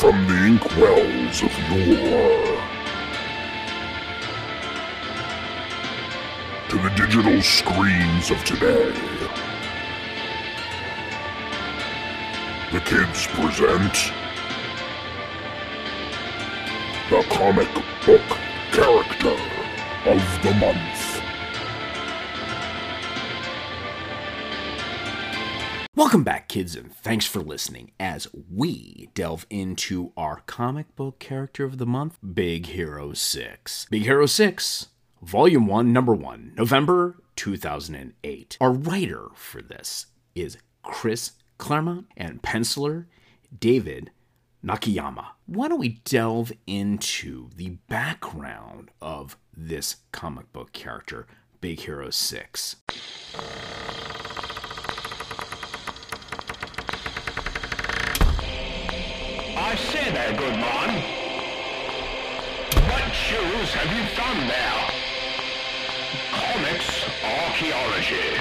From the inkwells of yore to the digital screens of today, the kids present the comic book character of the month. Welcome back, kids, and thanks for listening as we delve into our comic book character of the month, Big Hero 6. Big Hero 6, Volume 1, Number 1, November 2008. Our writer for this is Chris Claremont and penciler David Nakayama. Why don't we delve into the background of this comic book character, Big Hero 6? I say there, good man. What shoes have you found there? Comics archaeology.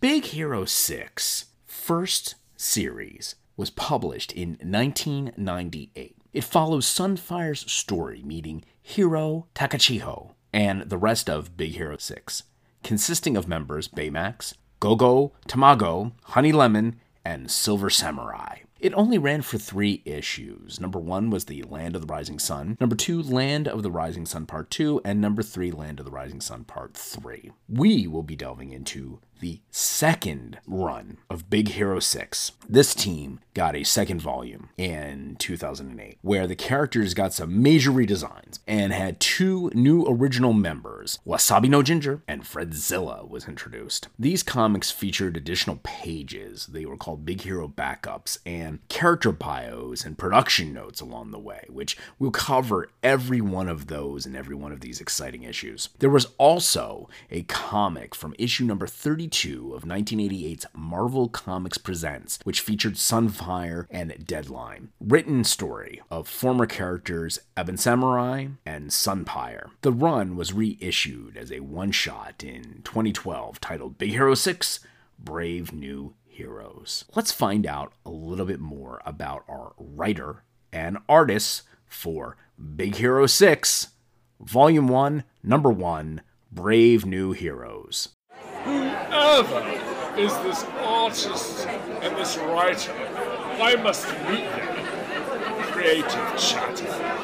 Big Hero 6, first series, was published in 1998. It follows Sunfire's story meeting Hiro Takachiho and the rest of Big Hero 6, consisting of members Baymax, Gogo, Tamago, Honey Lemon, and Silver Samurai. It only ran for three issues. Number one was The Land of the Rising Sun, number two, Land of the Rising Sun Part 2, and number three, Land of the Rising Sun Part 3. We will be delving into the second run of Big Hero 6. This team got a second volume in 2008, where the characters got some major redesigns and had two new original members. Wasabi no Ginger and Fredzilla was introduced. These comics featured additional pages. They were called Big Hero backups and character bios and production notes along the way, which we'll cover every one of those in every one of these exciting issues. There was also a comic from issue number 32 of 1988's Marvel Comics Presents, which featured Sunfire and Deadline. Written story of former characters Ebon Samurai and Sunfire. The run was reissued as a one shot in 2012 titled Big Hero 6 Brave New Heroes. Let's find out a little bit more about our writer and artist for Big Hero 6, Volume 1, Number 1 Brave New Heroes. Whoever is this artist and this writer, I must meet them. Creative chatter.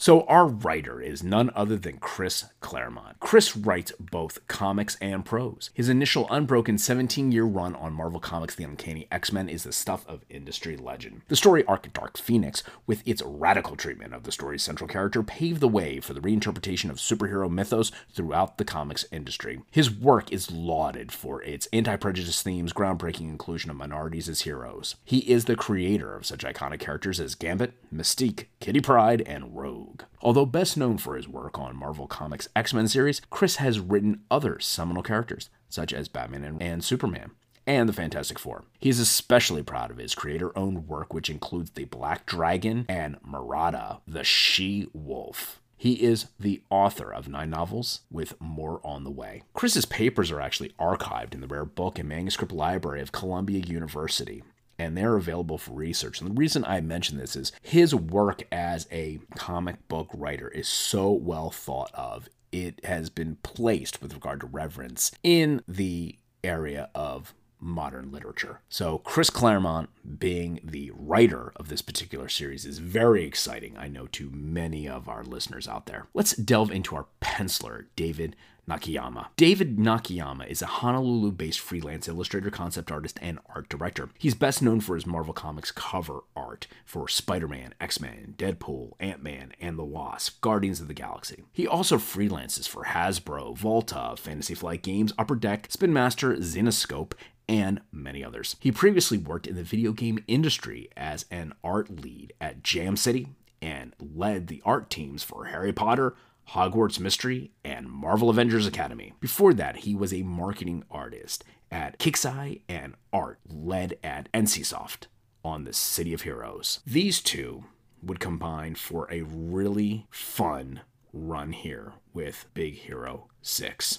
So, our writer is none other than Chris Claremont. Chris writes both comics and prose. His initial unbroken 17 year run on Marvel Comics' The Uncanny X Men is the stuff of industry legend. The story arc Dark Phoenix, with its radical treatment of the story's central character, paved the way for the reinterpretation of superhero mythos throughout the comics industry. His work is lauded for its anti prejudice themes, groundbreaking inclusion of minorities as heroes. He is the creator of such iconic characters as Gambit, Mystique, Kitty Pryde, and Rogue. Although best known for his work on Marvel Comics' X Men series, Chris has written other seminal characters, such as Batman and, and Superman and the Fantastic Four. He is especially proud of his creator owned work, which includes The Black Dragon and Marada, the She Wolf. He is the author of nine novels, with more on the way. Chris's papers are actually archived in the rare book and manuscript library of Columbia University and they're available for research. And the reason I mention this is his work as a comic book writer is so well thought of. It has been placed with regard to reverence in the area of modern literature. So, Chris Claremont being the writer of this particular series is very exciting, I know, to many of our listeners out there. Let's delve into our penciler, David Nakayama. David Nakayama is a Honolulu based freelance illustrator, concept artist, and art director. He's best known for his Marvel Comics cover art for Spider Man, X Men, Deadpool, Ant Man, and the Wasp, Guardians of the Galaxy. He also freelances for Hasbro, Volta, Fantasy Flight Games, Upper Deck, Spin Master, Zenescope, and many others. He previously worked in the video game industry as an art lead at Jam City and led the art teams for Harry Potter, Hogwarts Mystery, and Marvel Avengers Academy. Before that, he was a marketing artist at Kixeye and art led at NCSoft on the City of Heroes. These two would combine for a really fun run here with Big Hero 6.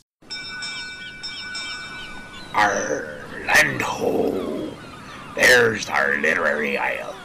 Arr, land ho! There's our literary isle.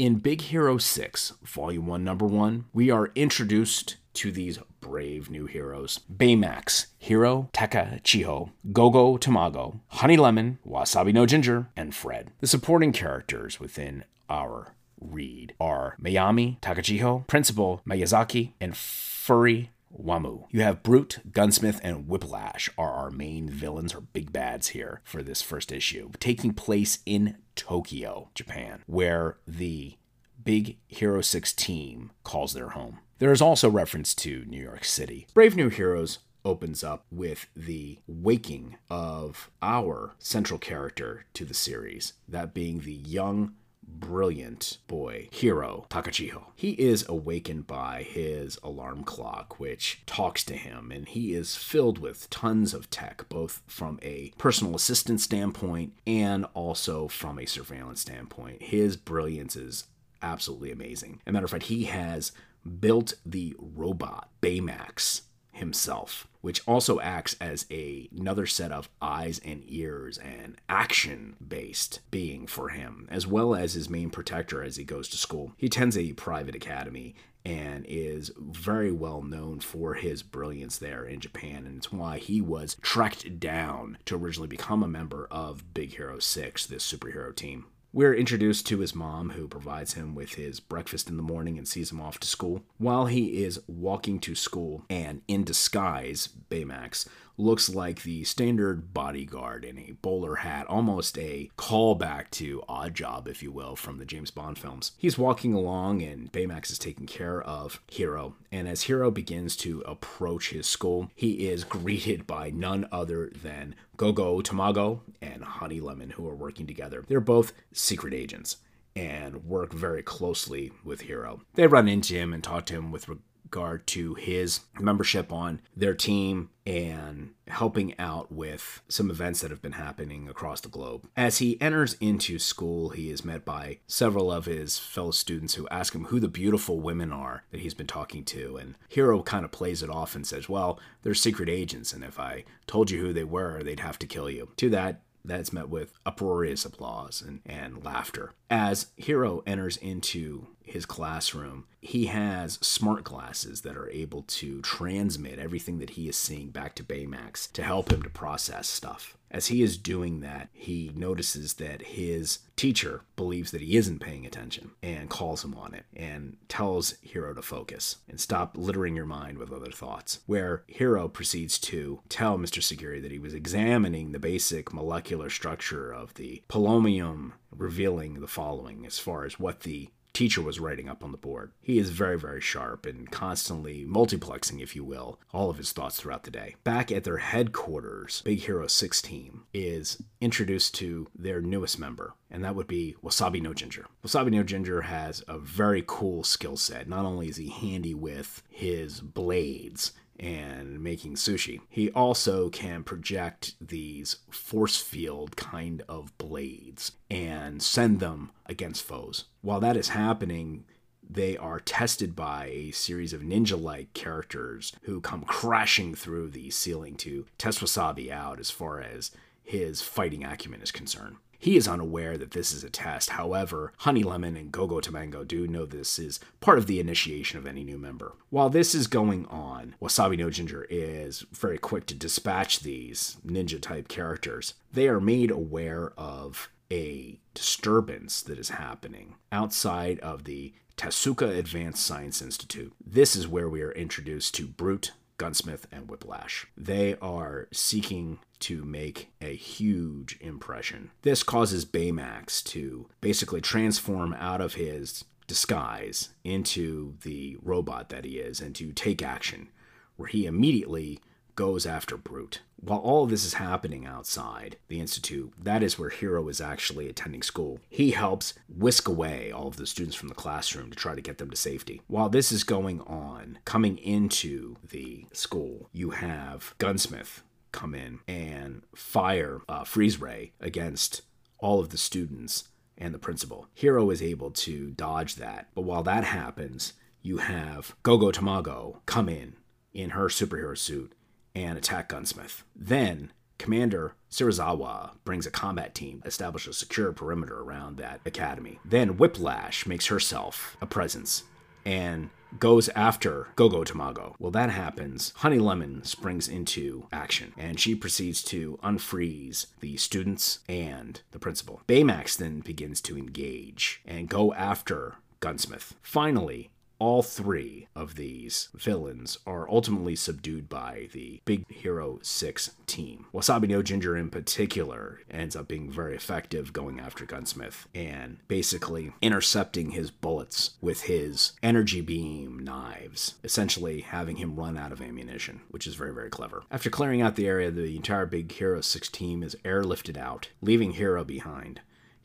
In Big Hero 6, Volume 1, Number 1, we are introduced to these brave new heroes Baymax, Hiro, Taka, Chiho, Gogo, Tamago, Honey Lemon, Wasabi No Ginger, and Fred. The supporting characters within our read are Mayami, Takachiho, Principal, Miyazaki, and Furry Wamu. You have Brute, Gunsmith, and Whiplash are our main villains or big bads here for this first issue, taking place in Tokyo, Japan, where the Big Hero 6 team calls their home. There is also reference to New York City. Brave New Heroes opens up with the waking of our central character to the series, that being the young brilliant boy, Hiro, Takachiho. He is awakened by his alarm clock, which talks to him, and he is filled with tons of tech, both from a personal assistant standpoint and also from a surveillance standpoint. His brilliance is absolutely amazing. As a matter of fact, he has built the robot Baymax himself, which also acts as a, another set of eyes and ears and action based being for him, as well as his main protector as he goes to school. He attends a private academy and is very well known for his brilliance there in Japan, and it's why he was tracked down to originally become a member of Big Hero 6, this superhero team. We're introduced to his mom, who provides him with his breakfast in the morning and sees him off to school. While he is walking to school, and in disguise, Baymax looks like the standard bodyguard in a bowler hat, almost a callback to Odd Job, if you will, from the James Bond films. He's walking along, and Baymax is taking care of Hiro. And as Hiro begins to approach his school, he is greeted by none other than Gogo Tamago and Honey Lemon, who are working together. They're both secret agents and work very closely with Hiro. They run into him and talk to him with regard to his membership on their team and helping out with some events that have been happening across the globe. As he enters into school, he is met by several of his fellow students who ask him who the beautiful women are that he's been talking to. And Hiro kind of plays it off and says, Well, they're secret agents, and if I told you who they were, they'd have to kill you. To that, that's met with uproarious applause and, and laughter. As Hiro enters into his classroom, he has smart glasses that are able to transmit everything that he is seeing back to Baymax to help him to process stuff. As he is doing that, he notices that his teacher believes that he isn't paying attention and calls him on it and tells Hiro to focus and stop littering your mind with other thoughts. Where Hiro proceeds to tell Mr. Sagiri that he was examining the basic molecular structure of the polonium, revealing the following as far as what the teacher was writing up on the board. He is very, very sharp and constantly multiplexing, if you will, all of his thoughts throughout the day. Back at their headquarters, Big Hero 6 team is introduced to their newest member, and that would be Wasabi No Ginger. Wasabi No Ginger has a very cool skill set. Not only is he handy with his blades, and making sushi. He also can project these force field kind of blades and send them against foes. While that is happening, they are tested by a series of ninja like characters who come crashing through the ceiling to test Wasabi out as far as his fighting acumen is concerned. He is unaware that this is a test. However, Honey Lemon and Gogo Tamago do know this is part of the initiation of any new member. While this is going on, Wasabi no Ginger is very quick to dispatch these ninja type characters. They are made aware of a disturbance that is happening outside of the Tasuka Advanced Science Institute. This is where we are introduced to Brute, Gunsmith, and Whiplash. They are seeking to make a huge impression. This causes Baymax to basically transform out of his disguise into the robot that he is and to take action, where he immediately goes after Brute. While all of this is happening outside the Institute, that is where Hiro is actually attending school. He helps whisk away all of the students from the classroom to try to get them to safety. While this is going on, coming into the school, you have Gunsmith come in and fire a freeze ray against all of the students and the principal. Hiro is able to dodge that, but while that happens, you have Gogo Tamago come in in her superhero suit and attack Gunsmith. Then Commander Serizawa brings a combat team, establish a secure perimeter around that academy. Then Whiplash makes herself a presence and goes after Gogo Tamago. Well, that happens. Honey Lemon springs into action and she proceeds to unfreeze the students and the principal. Baymax then begins to engage and go after Gunsmith. Finally, all three of these villains are ultimately subdued by the Big Hero 6 team. Wasabi no Ginger, in particular, ends up being very effective going after Gunsmith and basically intercepting his bullets with his energy beam knives, essentially having him run out of ammunition, which is very, very clever. After clearing out the area, the entire Big Hero 6 team is airlifted out, leaving Hiro behind.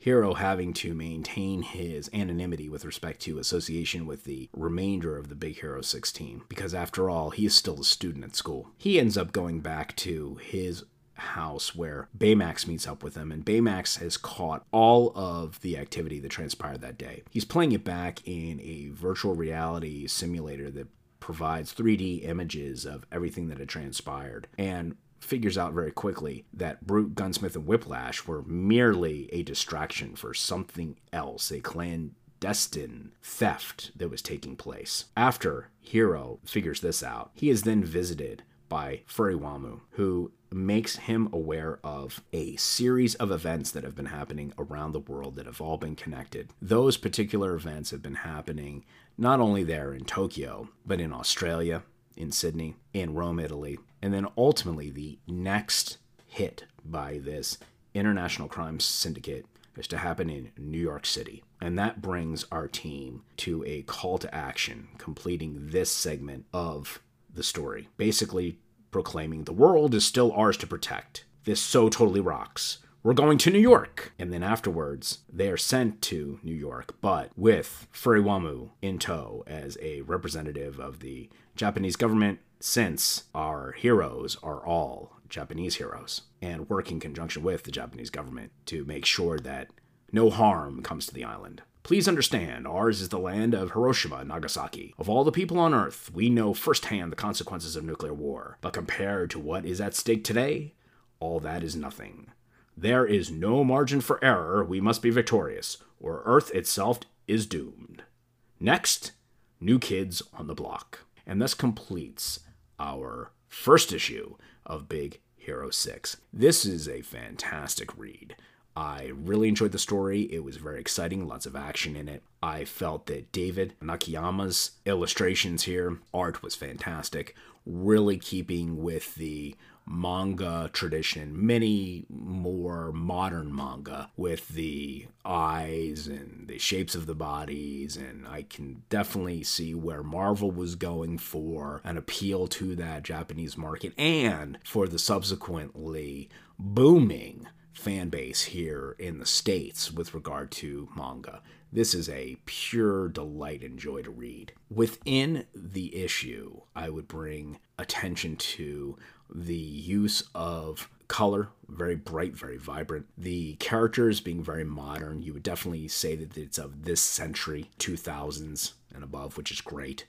Hiro having to maintain his anonymity with respect to association with the remainder of the Big Hero 16, because after all, he is still a student at school. He ends up going back to his house where Baymax meets up with him, and Baymax has caught all of the activity that transpired that day. He's playing it back in a virtual reality simulator that provides 3D images of everything that had transpired. And figures out very quickly that Brute, Gunsmith, and Whiplash were merely a distraction for something else, a clandestine theft that was taking place. After Hiro figures this out, he is then visited by Furiwamu, who makes him aware of a series of events that have been happening around the world that have all been connected. Those particular events have been happening not only there in Tokyo, but in Australia, in Sydney, in Rome, Italy, and then ultimately the next hit by this international crime syndicate is to happen in New York City. And that brings our team to a call to action, completing this segment of the story. Basically, proclaiming the world is still ours to protect. This so totally rocks. We're going to New York. And then afterwards, they are sent to New York, but with Furiwamu in tow as a representative of the Japanese government, since our heroes are all Japanese heroes, and work in conjunction with the Japanese government to make sure that no harm comes to the island. Please understand, ours is the land of Hiroshima and Nagasaki. Of all the people on Earth, we know firsthand the consequences of nuclear war. But compared to what is at stake today, all that is nothing. There is no margin for error. We must be victorious, or Earth itself is doomed. Next, New Kids on the Block. And this completes our first issue of Big Hero 6. This is a fantastic read. I really enjoyed the story. It was very exciting, lots of action in it. I felt that David Nakayama's illustrations here, art was fantastic, really keeping with the manga tradition, many more modern manga with the eyes and the shapes of the bodies. And I can definitely see where Marvel was going for an appeal to that Japanese market and for the subsequently booming fan base here in the States with regard to manga. This is a pure delight and joy to read. Within the issue, I would bring attention to the use of color, very bright, very vibrant. The characters being very modern. You would definitely say that it's of this century, 2000s and above, which is great.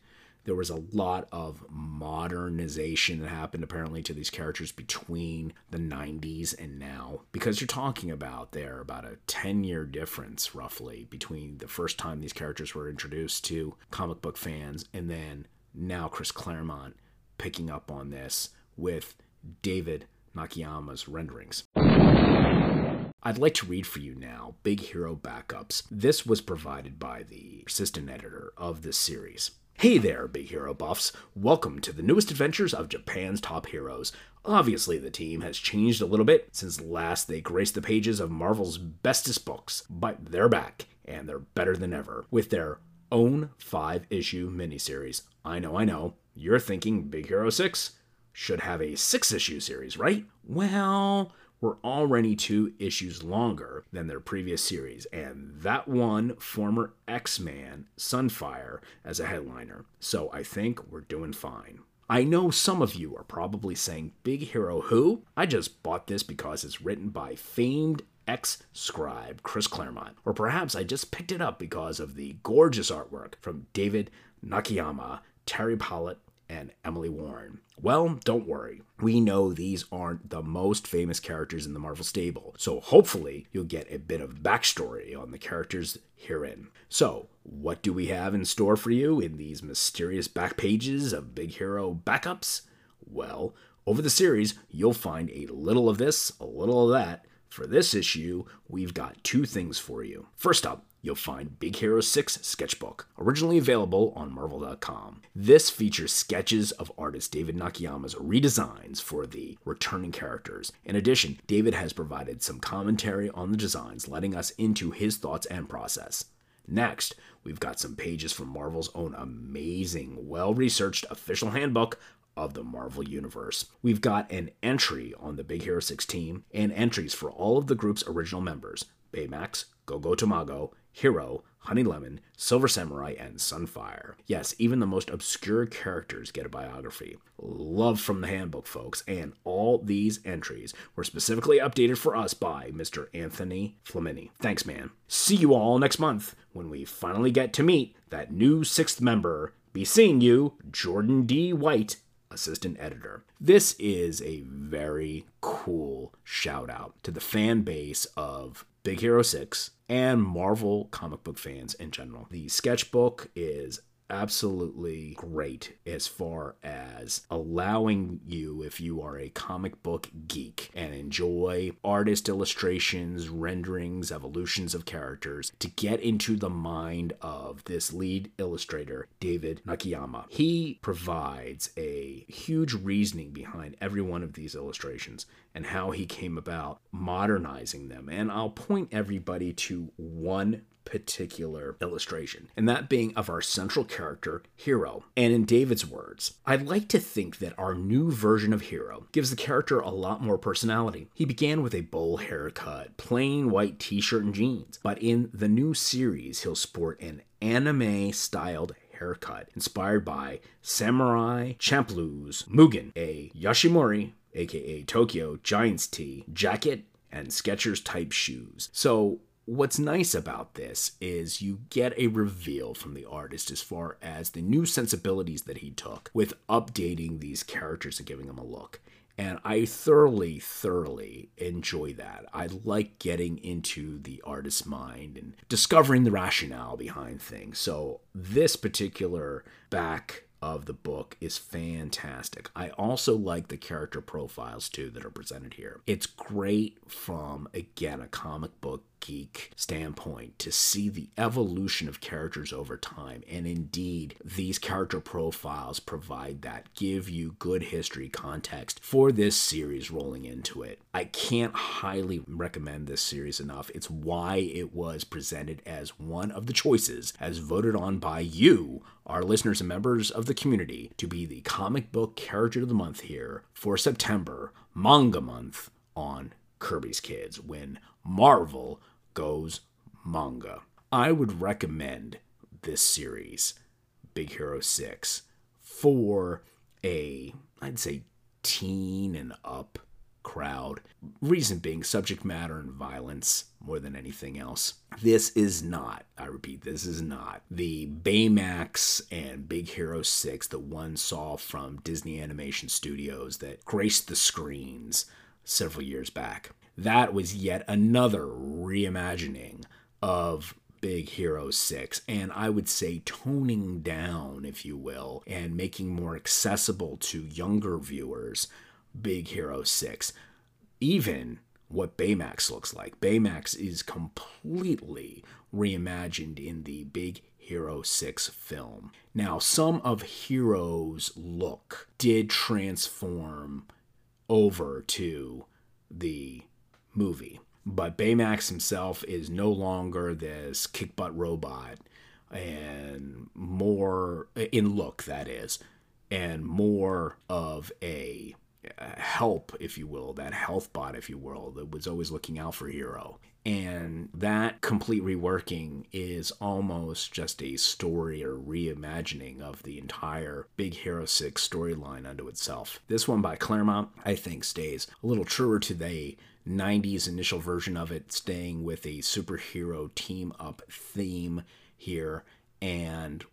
There was a lot of modernization that happened apparently to these characters between the 90s and now because you're talking about there about a 10 year difference roughly between the first time these characters were introduced to comic book fans and then now Chris Claremont picking up on this with David Nakayama's renderings. I'd like to read for you now Big Hero Backups. This was provided by the assistant editor of this series. Hey there, Big Hero buffs. Welcome to the newest adventures of Japan's top heroes. Obviously, the team has changed a little bit since last they graced the pages of Marvel's bestest books, but they're back, and they're better than ever, with their own five issue miniseries. I know, I know. You're thinking Big Hero 6? should have a six issue series, right? Well, we're already two issues longer than their previous series, and that one former X Man, Sunfire, as a headliner. So I think we're doing fine. I know some of you are probably saying, Big Hero who? I just bought this because it's written by famed ex scribe Chris Claremont. Or perhaps I just picked it up because of the gorgeous artwork from David Nakayama, Terry Pallot, and Emily Warren. Well, don't worry. We know these aren't the most famous characters in the Marvel stable, so hopefully you'll get a bit of backstory on the characters herein. So, what do we have in store for you in these mysterious back pages of Big Hero backups? Well, over the series, you'll find a little of this, a little of that. For this issue, we've got two things for you. First up, you'll find Big Hero 6 Sketchbook, originally available on Marvel.com. This features sketches of artist David Nakayama's redesigns for the returning characters. In addition, David has provided some commentary on the designs, letting us into his thoughts and process. Next, we've got some pages from Marvel's own amazing, well researched official handbook of the Marvel Universe. We've got an entry on the Big Hero 6 team and entries for all of the group's original members Baymax, Gogo Tamago, Hiro, Honey Lemon, Silver Samurai, and Sunfire. Yes, even the most obscure characters get a biography. Love from the handbook, folks, and all these entries were specifically updated for us by Mr. Anthony Flamini. Thanks, man. See you all next month when we finally get to meet that new sixth member. Be seeing you, Jordan D. White, assistant editor. This is a very cool shout out to the fan base of Big Hero 6 and Marvel comic book fans in general. The sketchbook is absolutely great as far as allowing you, if you are a comic book geek and enjoy artist illustrations, renderings, evolutions of characters, to get into the mind of this lead illustrator, David Nakayama. He provides a huge reasoning behind every one of these illustrations and how he came about modernizing them. And I'll point everybody to one particular illustration, and that being of our central character, Hiro. And in David's words, I'd like to think that our new version of Hiro gives the character a lot more personality. He began with a bowl haircut, plain white t shirt and jeans, but in the new series, he'll sport an anime styled haircut inspired by Samurai Champloo's Mugen, a Yomiuri, aka Tokyo Giants tee, jacket, and Skechers type shoes. So What's nice about this is you get a reveal from the artist as far as the new sensibilities that he took with updating these characters and giving them a look. And I thoroughly, thoroughly enjoy that. I like getting into the artist's mind and discovering the rationale behind things. So, this particular back of the book is fantastic. I also like the character profiles too that are presented here. It's great from, again, a comic book geek standpoint to see the evolution of characters over time. And indeed, these character profiles provide that, give you good history context for this series rolling into it. I can't highly recommend this series enough. It's why it was presented as one of the choices, as voted on by you, our listeners and members of the community, to be the comic book character of the month here for September, manga month on Kirby's Kids when Marvel goes manga. I would recommend this series, Big Hero 6, for a, I'd say, teen and up crowd. Reason being subject matter and violence more than anything else. This is not, I repeat, this is not the Baymax and Big Hero 6 that one saw from Disney Animation Studios that graced the screens several years back. That was yet another reimagining of Big Hero 6, and I would say toning down, if you will, and making more accessible to younger viewers Big Hero 6. Even what Baymax looks like. Baymax is completely reimagined in the Big Hero 6 film. Now, some of Hiro's look did transform over to the movie. But Baymax himself is no longer this kick butt robot and more in look, that is, and more of a help, if you will, that health bot, if you will, that was always looking out for Hiro. And that complete reworking is almost just a story or reimagining of the entire Big Hero 6 storyline unto itself. This one by Claremont, I think, stays a little truer to the 90s initial version of it, staying with a superhero team up theme here. And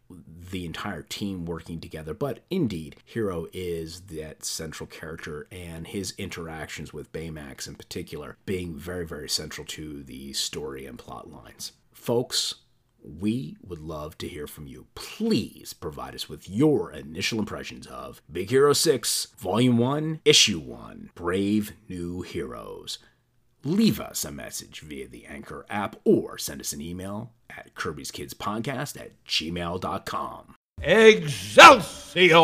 the entire team working together. But indeed, Hiro is that central character, and his interactions with Baymax in particular being very, very central to the story and plot lines. Folks, we would love to hear from you. Please provide us with your initial impressions of Big Hero 6, Volume 1, Issue 1 Brave New Heroes. Leave us a message via the Anchor app or send us an email at Kirby's Kids Podcast at gmail.com. Excelsior!